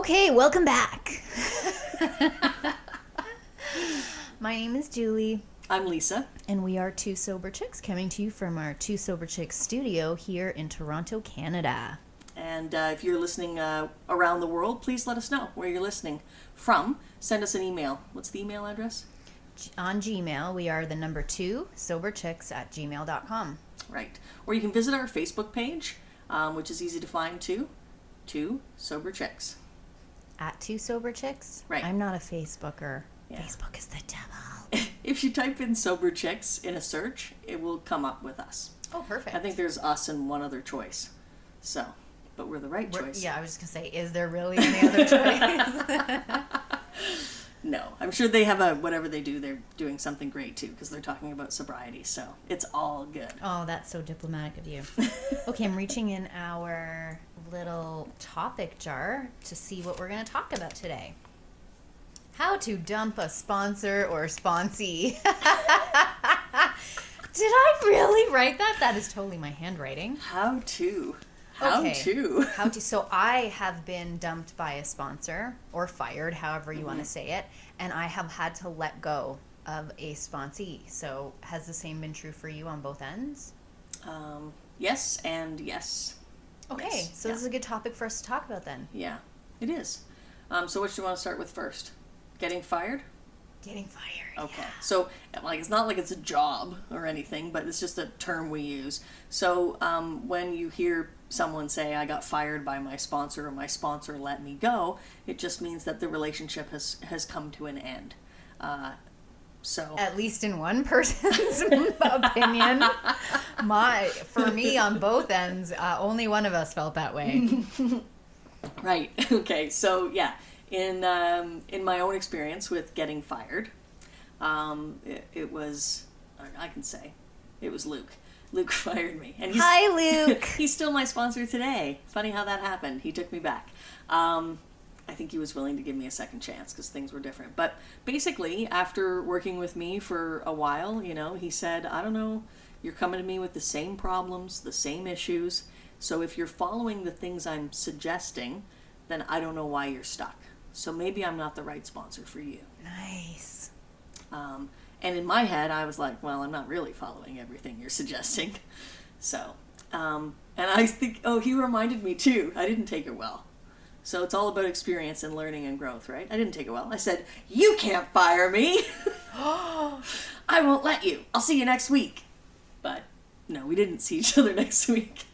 Okay, welcome back. My name is Julie, I'm Lisa. and we are Two Sober Chicks coming to you from our Two Sober Chicks studio here in Toronto, Canada. And uh, if you're listening uh, around the world, please let us know where you're listening from. Send us an email. What's the email address? G- On Gmail, we are the number two soberchicks at gmail.com. Right. Or you can visit our Facebook page, um, which is easy to find too. Two Sober Chicks. At Two Sober Chicks? Right. I'm not a Facebooker. Yeah. Facebook is the devil. if you type in Sober Chicks in a search, it will come up with us. Oh, perfect. I think there's us and one other choice. So, but we're the right We're- choice. yeah, I was just going to say, is there really any other choice? No, I'm sure they have a whatever they do. They're doing something great too because they're talking about sobriety. So it's all good. Oh, that's so diplomatic of you. okay, I'm reaching in our little topic jar to see what we're going to talk about today. How to dump a sponsor or sponsee. Did I really write that? That is totally my handwriting. How to? How Okay. to? How to? So I have been dumped by a sponsor or fired, however you want Mm-hmm. to say it, and I have had to let go of a sponsee. So has the same been true for you on both ends? Um, yes and yes. Okay, Yes, so yeah. this is a good topic for us to talk about then. Yeah, it is. Um, so which do you want to start with first? Getting fired? Getting fired. Okay. So, like, it's not like it's a job or anything, but it's just a term we use. So, um, when you hear someone say, I got fired by my sponsor or my sponsor let me go, it just means that the relationship has, has come to an end. Uh, so, At least in one person's opinion. My for me on both ends, uh, only one of us felt that way. Right. Okay. So yeah, in um, in my own experience with getting fired, um, it, it was I can say it was Luke. Luke fired me, and he's Hi, Luke. he's still my sponsor today. Funny how that happened. He took me back. Um, I think he was willing to give me a second chance because things were different. But basically, after working with me for a while, you know, he said, I don't know, you're coming to me with the same problems, the same issues. So if you're following the things I'm suggesting, then I don't know why you're stuck. So maybe I'm not the right sponsor for you. Nice. Um, and in my head, I was like, well, I'm not really following everything you're suggesting. So, um, and I think, oh, he reminded me too, I didn't take it well. So it's all about experience and learning and growth, right? I didn't take it well. I said, you can't fire me. I won't let you. I'll see you next week. But no, we didn't see each other next week.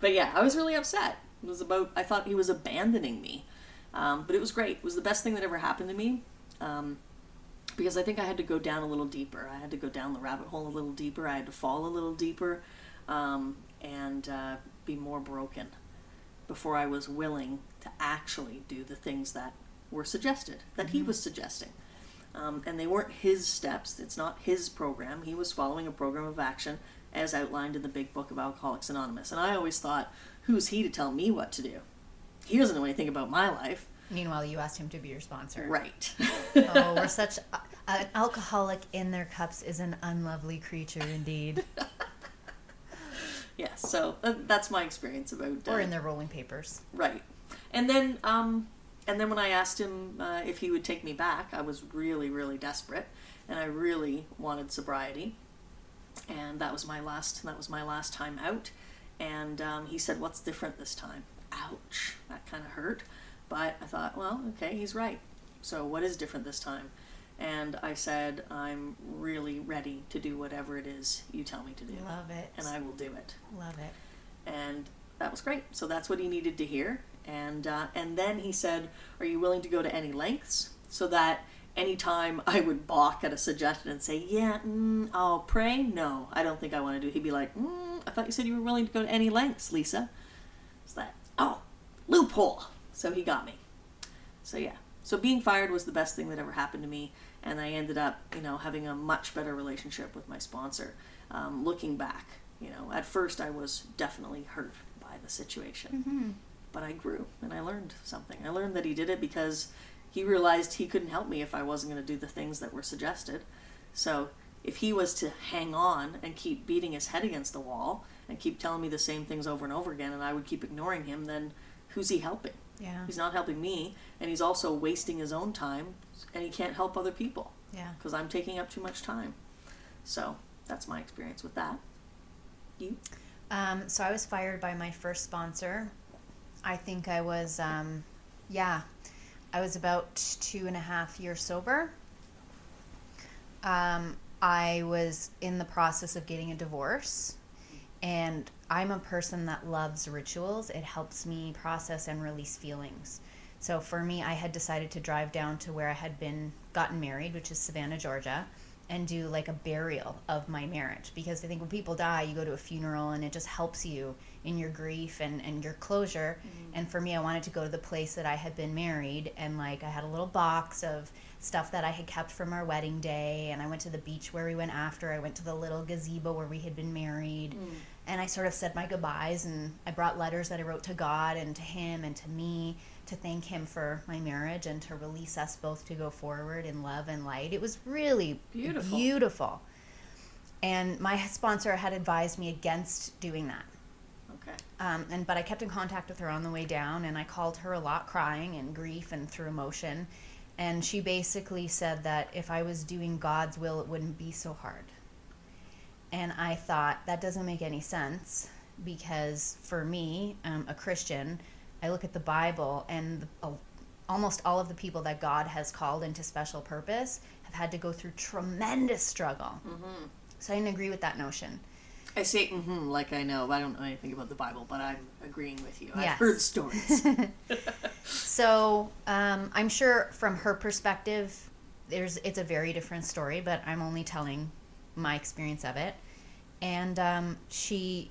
But yeah, I was really upset. It was about, I thought he was abandoning me. Um, but it was great. It was the best thing that ever happened to me. Um, because I think I had to go down a little deeper. I had to go down the rabbit hole a little deeper. I had to fall a little deeper um, and uh, be more broken before I was willing to actually do the things that were suggested, that he was suggesting. Um, and they weren't his steps, it's not his program. He was following a program of action as outlined in the big book of Alcoholics Anonymous. And I always thought, who's he to tell me what to do? He doesn't know anything about my life. Meanwhile, you asked him to be your sponsor. Right. Oh, we're such an alcoholic in their cups is an unlovely creature indeed. Yeah, so uh, that's my experience about. Uh, or in their rolling papers. right, and then um, and then when I asked him uh, if he would take me back, I was really really desperate, and I really wanted sobriety, and that was my last that was my last time out, and um, he said, "What's different this time?" Ouch, that kind of hurt, but I thought, well, okay, he's right. So what is different this time? And I said, I'm really ready to do whatever it is you tell me to do, Love it. and I will do it. Love it. and that was great. So that's what he needed to hear. And uh, and then he said, "Are you willing to go to any lengths so that anytime I would balk at a suggestion and say, yeah, mm, I'll pray. No, I don't think I want to do. it," He'd be like, mm, I thought you said you were willing to go to any lengths, Lisa. Is that oh loophole? So he got me. So yeah. So being fired was the best thing that ever happened to me, and I ended up, you know, having a much better relationship with my sponsor. Um, looking back, you know, at first I was definitely hurt by the situation, but I grew and I learned something. I learned that he did it because he realized he couldn't help me if I wasn't going to do the things that were suggested. So if he was to hang on and keep beating his head against the wall and keep telling me the same things over and over again, and I would keep ignoring him, then who's he helping? Yeah. He's not helping me, and he's also wasting his own time, and he can't help other people Yeah. because I'm taking up too much time. So that's my experience with that. You? Um, so I was fired by my first sponsor. I think I was, um, yeah, I was about two and a half years sober. Um, I was in the process of getting a divorce, and I'm a person that loves rituals. It helps me process and release feelings. So for me, I had decided to drive down to where I had been gotten married, which is Savannah, Georgia, and do like a burial of my marriage because I think when people die, you go to a funeral and it just helps you in your grief and, and your closure. Mm-hmm. And for me, I wanted to go to the place that I had been married and like I had a little box of stuff that I had kept from our wedding day. And I went to the beach where we went after. I went to the little gazebo where we had been married. Mm. And I sort of said my goodbyes and I brought letters that I wrote to God and to him and to me to thank him for my marriage and to release us both to go forward in love and light. It was really Beautiful. beautiful. And my sponsor had advised me against doing that. Okay. Um, and but I kept in contact with her on the way down, and I called her a lot, crying and grief and through emotion. And she basically said that if I was doing God's will, it wouldn't be so hard. And I thought that doesn't make any sense because for me, um, a Christian, I look at the Bible and the, uh, almost all of the people that God has called into special purpose have had to go through tremendous struggle. Mm-hmm. So I didn't agree with that notion. I say mm-hmm, like I know. I don't know anything about the Bible, but I'm agreeing with you. I've Yes. heard stories. So um, I'm sure from her perspective, there's it's a very different story, but I'm only telling my experience of it. And um, she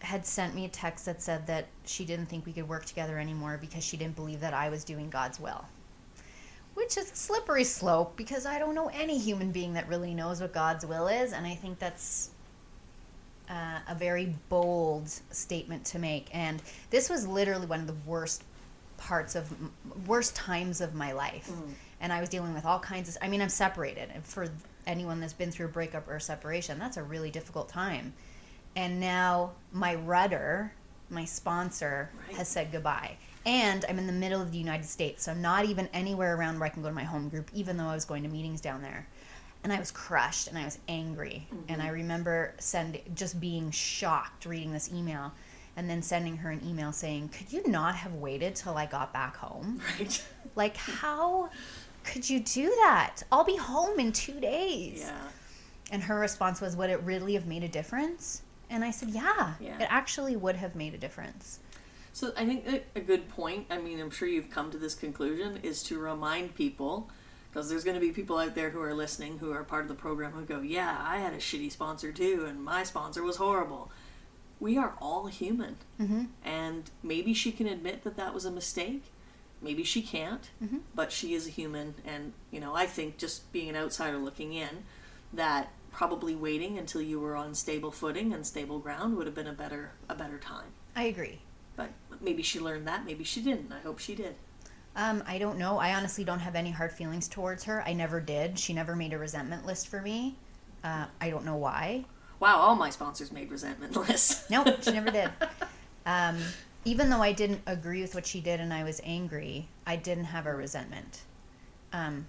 had sent me a text that said that she didn't think we could work together anymore because she didn't believe that I was doing God's will. Which is a slippery slope because I don't know any human being that really knows what God's will is, and I think that's uh, a very bold statement to make. And this was literally one of the worst parts of worst times of my life and i was dealing with all kinds of i mean i'm separated and for anyone that's been through a breakup or a separation that's a really difficult time and now my rudder my sponsor Right. has said goodbye and i'm in the middle of the united states so i'm not even anywhere around where i can go to my home group even though i was going to meetings down there and i was crushed and i was angry and mm-hmm. i remember sending just being shocked reading this email and then sending her an email saying, Could you not have waited till I got back home? right? Like, how could you do that? I'll be home in two days. Yeah. And her response was, Would it really have made a difference? And I said, Yeah, Yeah. it actually would have made a difference. So I think a- good point. I mean, I'm sure you've come to this conclusion is to remind people because there's going to be people out there who are listening who are part of the program who go, "Yeah, I had a shitty sponsor too, and my sponsor was horrible." We are all human, Mm-hmm. and maybe she can admit that that was a mistake. Maybe she can't, Mhm. but she is a human, and you know, I think just being an outsider looking in, that probably waiting until you were on stable footing and stable ground would have been a better a better time. I agree. But maybe she learned that, maybe she didn't. I hope she did. Um, I don't know. I honestly don't have any hard feelings towards her. I never did. She never made a resentment list for me. Uh, I don't know why. Wow, all my sponsors made resentment lists. Nope, she never did. Um, even though I didn't agree with what she did and I was angry, I didn't have a resentment. Um,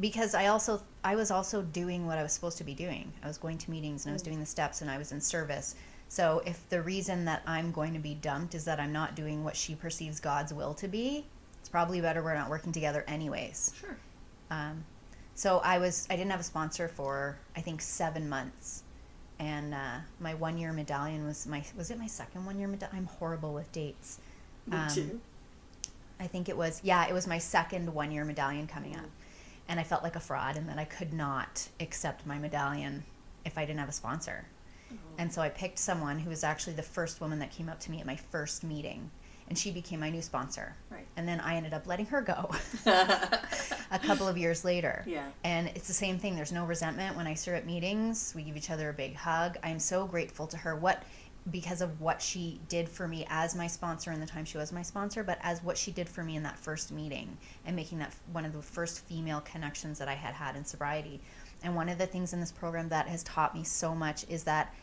because I also I was also doing what I was supposed to be doing. I was going to meetings and I was doing the steps and I was in service. So if the reason that I'm going to be dumped is that I'm not doing what she perceives God's will to be, it's probably better we're not working together anyways. Sure. Um, so I was I didn't have a sponsor for I think seven months, and uh, my one year medallion was my was it my second one year medallion? I'm horrible with dates. Me Um, too. I think it was yeah it was my second one year medallion coming up, and I felt like a fraud and that I could not accept my medallion if I didn't have a sponsor. And so I picked someone who was actually the first woman that came up to me at my first meeting, and she became my new sponsor. Right. And then I ended up letting her go a couple of years later. Yeah. And it's the same thing. There's no resentment when I serve at meetings. We give each other a big hug. I'm so grateful to her. What because of what she did for me as my sponsor in the time she was my sponsor, but as what she did for me in that first meeting and making that one of the first female connections that I had had in sobriety. And one of the things in this program that has taught me so much is that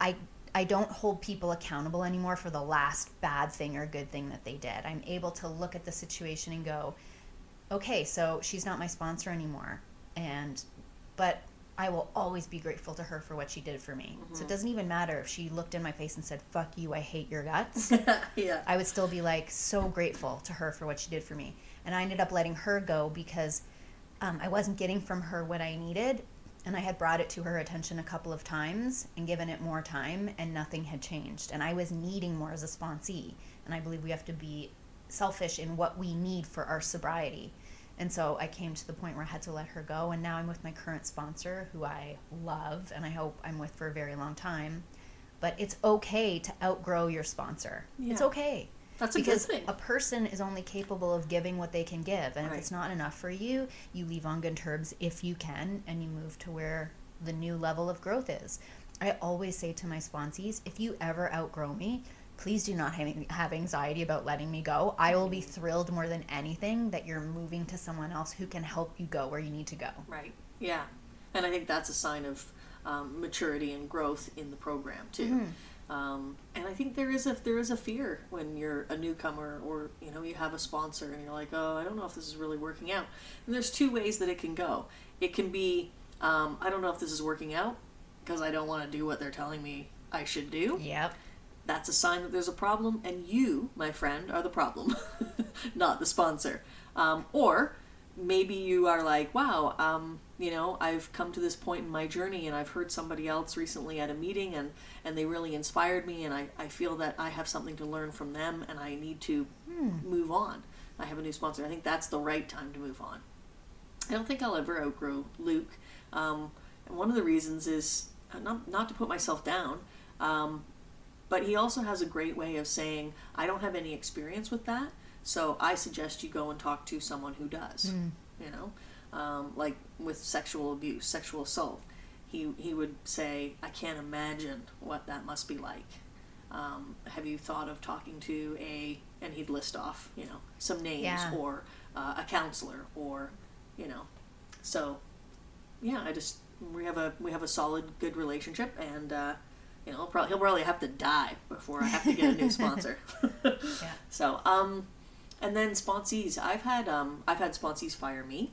I I don't hold people accountable anymore for the last bad thing or good thing that they did. I'm able to look at the situation and go, okay, so she's not my sponsor anymore. And, but I will always be grateful to her for what she did for me. So it doesn't even matter if she looked in my face and said, fuck you, I hate your guts. yeah. I would still be like so grateful to her for what she did for me. And I ended up letting her go because um, I wasn't getting from her what I needed. And I had brought it to her attention a couple of times and given it more time, and nothing had changed. And I was needing more as a sponsee. And I believe we have to be selfish in what we need for our sobriety. And so I came to the point where I had to let her go. And now I'm with my current sponsor, who I love and I hope I'm with for a very long time. But it's okay to outgrow your sponsor. It's okay. That's a good because thing. a person is only capable of giving what they can give. And Right. if it's not enough for you, you leave on good terms if you can and you move to where the new level of growth is. I always say to my sponsees, if you ever outgrow me, please do not have, anxiety about letting me go. I will be thrilled more than anything that you're moving to someone else who can help you go where you need to go. Right. Yeah. And I think that's a sign of um, maturity and growth in the program too. Um, and I think there is a there is a fear when you're a newcomer or you know you have a sponsor and you're like, oh, I don't know if this is really working out. And there's two ways that it can go. It can be, um, I don't know if this is working out because I don't want to do what they're telling me I should do. Yep. That's a sign that there's a problem, and you, my friend, are the problem, not the sponsor. Um, or maybe you are like, wow, um, you know, I've come to this point in my journey, and I've heard somebody else recently at a meeting, and, and they really inspired me, and I, I feel that I have something to learn from them, and I need to move on. I have a new sponsor. I think that's the right time to move on. I don't think I'll ever outgrow Luke. Um, and one of the reasons is uh, not, not to put myself down, um, but he also has a great way of saying, I don't have any experience with that, so I suggest you go and talk to someone who does. You know, um, like with sexual abuse, sexual assault. He, he would say, I can't imagine what that must be like. Um, have you thought of talking to a, and he'd list off, you know, some names Yeah. or uh, a counselor or, you know, so yeah, I just we have a we have a solid good relationship, and uh, you know he'll probably, he'll probably have to die before I have to get a new sponsor. Yeah. So um, and then sponsees, I've had um I've had sponsees fire me,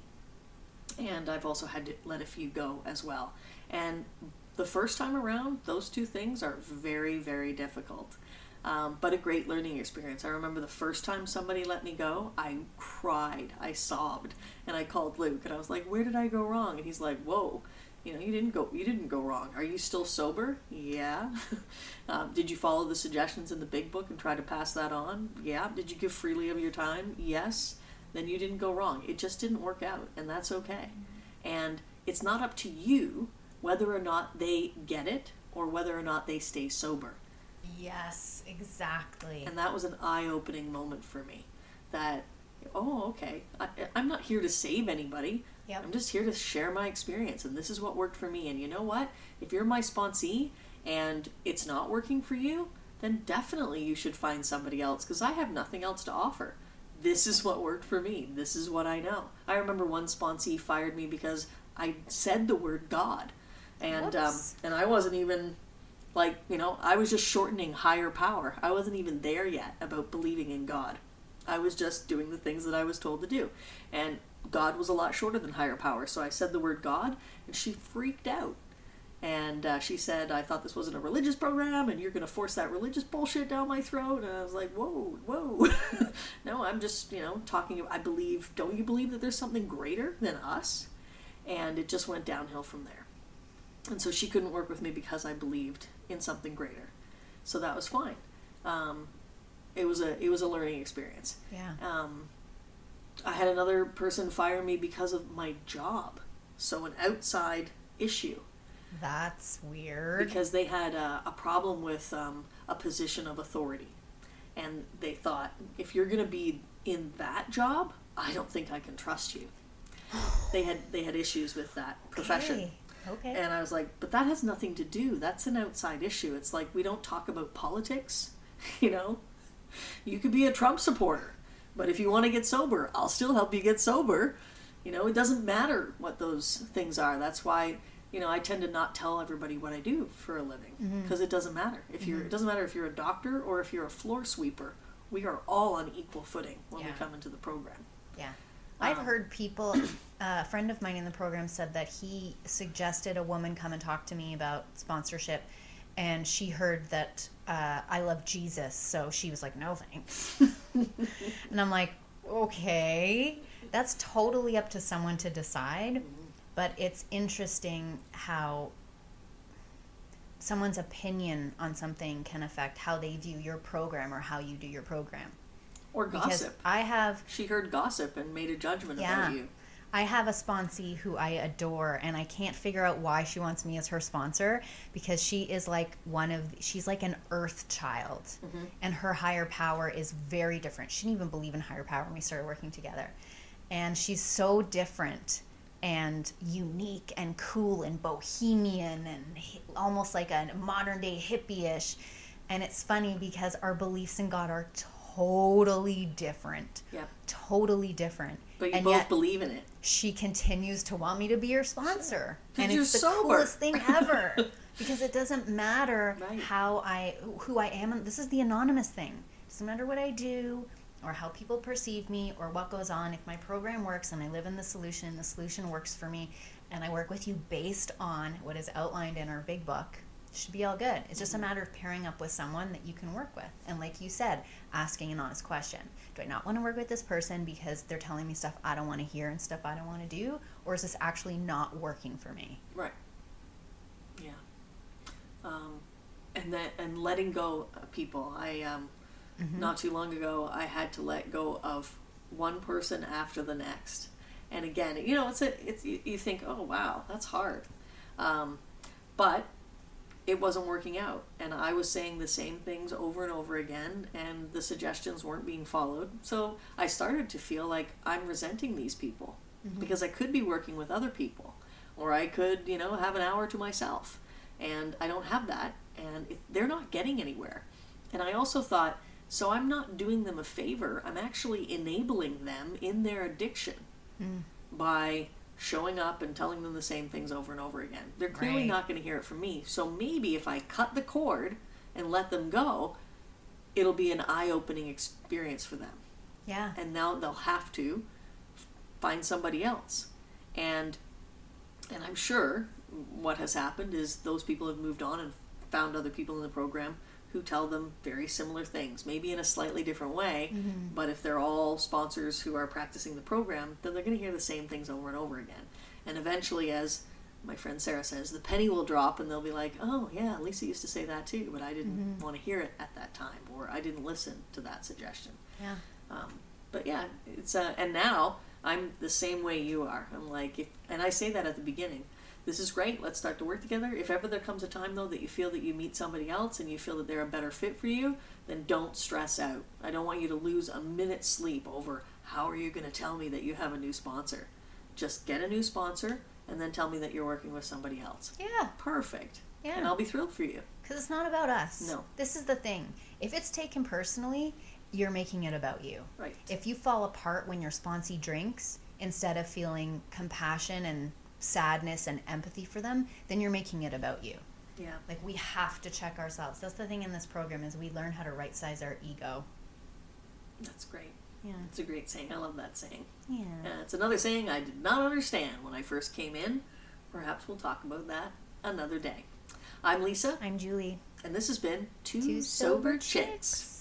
and I've also had to let a few go as well. And the first time around, those two things are very very difficult. Um, but a great learning experience. I remember the first time somebody let me go, I cried, I sobbed, and I called Luke, and I was like, "Where did I go wrong?" And he's like, "Whoa, you know, you didn't go, you didn't go wrong. Are you still sober? Yeah. um, did you follow the suggestions in the big book and try to pass that on? Yeah. Did you give freely of your time? Yes. Then you didn't go wrong. It just didn't work out, and that's okay. And it's not up to you whether or not they get it or whether or not they stay sober." Yes, exactly. And that was an eye opening moment for me. That, oh, okay, I, I'm not here to save anybody. Yep. I'm just here to share my experience, and this is what worked for me. And you know what? If you're my sponsee and it's not working for you, then definitely you should find somebody else because I have nothing else to offer. This is what worked for me. This is what I know. I remember one sponsee fired me because I said the word God, and um, and I wasn't even like you know i was just shortening higher power i wasn't even there yet about believing in god i was just doing the things that i was told to do and god was a lot shorter than higher power so i said the word god and she freaked out and uh, she said i thought this wasn't a religious program and you're going to force that religious bullshit down my throat and i was like whoa whoa no i'm just you know talking i believe don't you believe that there's something greater than us and it just went downhill from there and so she couldn't work with me because I believed in something greater. So that was fine. Um, it was a it was a learning experience. yeah. Um, I had another person fire me because of my job, so an outside issue That's weird. because they had a, a problem with um, a position of authority, and they thought if you're going to be in that job, I don't think I can trust you. They had they had issues with that profession. Okay. Okay. And I was like, but that has nothing to do. That's an outside issue. It's like we don't talk about politics, you know? You could be a Trump supporter, but if you want to get sober, I'll still help you get sober. You know, it doesn't matter what those things are. That's why you know, I tend to not tell everybody what I do for a living Mm-hmm. because it doesn't matter. If you're, it doesn't matter if you're a doctor or if you're a floor sweeper. We are all on equal footing when we come into the program. Yeah. I've Um, heard people, uh, a friend of mine in the program said that he suggested a woman come and talk to me about sponsorship. And she heard that uh, I love Jesus. So she was like, no thanks. and I'm like, okay. That's totally up to someone to decide. But it's interesting how someone's opinion on something can affect how they view your program or how you do your program. Or Because gossip. I have She heard gossip and made a judgment Yeah. about you. I have a sponsee who I adore, and I can't figure out why she wants me as her sponsor because she is like one of she's like an earth child, mm-hmm. and her higher power is very different. She didn't even believe in higher power when we started working together, and she's so different and unique and cool and bohemian and almost like a modern day hippie-ish. And it's funny because our beliefs in God are totally different Yep. totally different. But you and both believe in it. she continues to want me to be her sponsor. 'Cause And it's the sober. coolest thing ever. because it doesn't matter Right. how I who I am. This is the anonymous thing. It doesn't matter what I do or how people perceive me or what goes on. If my program works and I live in the solution and the solution works for me and I work with you based on what is outlined in our big book, should be all good. It's just a matter of pairing up with someone that you can work with. And like you said, asking an honest question. Do I not want to work with this person because they're telling me stuff I don't want to hear and stuff I don't want to do? Or is this actually not working for me? Right. Yeah. Um, and that and letting go of people. I um, not too long ago I had to let go of one person after the next. And again, you know, it's a it's you, you think, oh wow, that's hard. Um, but it wasn't working out. And i was saying the same things over and over again and the suggestions weren't being followed. So i started to feel like i'm resenting these people mm-hmm. because i could be working with other people or i could you know have an hour to myself. And i don't have that and they're not getting anywhere. And i also thought so i'm not doing them a favor. I'm actually enabling them in their addiction mm. by showing up and telling them the same things over and over again. They're clearly Right. not going to hear it from me. So maybe if I cut the cord and let them go, it'll be an eye-opening experience for them. Yeah. And now they'll have to find somebody else. And and I'm sure what has happened is those people have moved on and found other people in the program who tell them very similar things, maybe in a slightly different way. But if they're all sponsors who are practicing the program, then they're going to hear the same things over and over again. And eventually, as my friend Sarah says, the penny will drop and they'll be like, oh, yeah, Lisa used to say that too, but I didn't want to hear it at that time, or I didn't listen to that suggestion. Yeah. Um, but yeah, it's uh, and now I'm the same way you are. I'm like, if, and I say that at the beginning. This is great. Let's start to work together. If ever there comes a time though that you feel that you meet somebody else and you feel that they're a better fit for you, then don't stress out. I don't want you to lose a minute's sleep over how are you going to tell me that you have a new sponsor. Just get a new sponsor and then tell me that you're working with somebody else. Yeah. Perfect. Yeah. And I'll be thrilled for you. Because it's not about us. No. This is the thing. If it's taken personally, you're making it about you. Right. If you fall apart when your sponsee drinks, instead of feeling compassion and sadness and empathy for them, then you're making it about you. Yeah. Like we have to check ourselves. That's the thing in this program is we learn how to right size our ego. That's great. Yeah. It's a great saying. I love that saying. Yeah. Uh, it's another saying I did not understand when I first came in. Perhaps we'll talk about that another day. I'm Lisa, I'm Julie. and this has been Two, Two Sober, Sober Chicks. Chicks.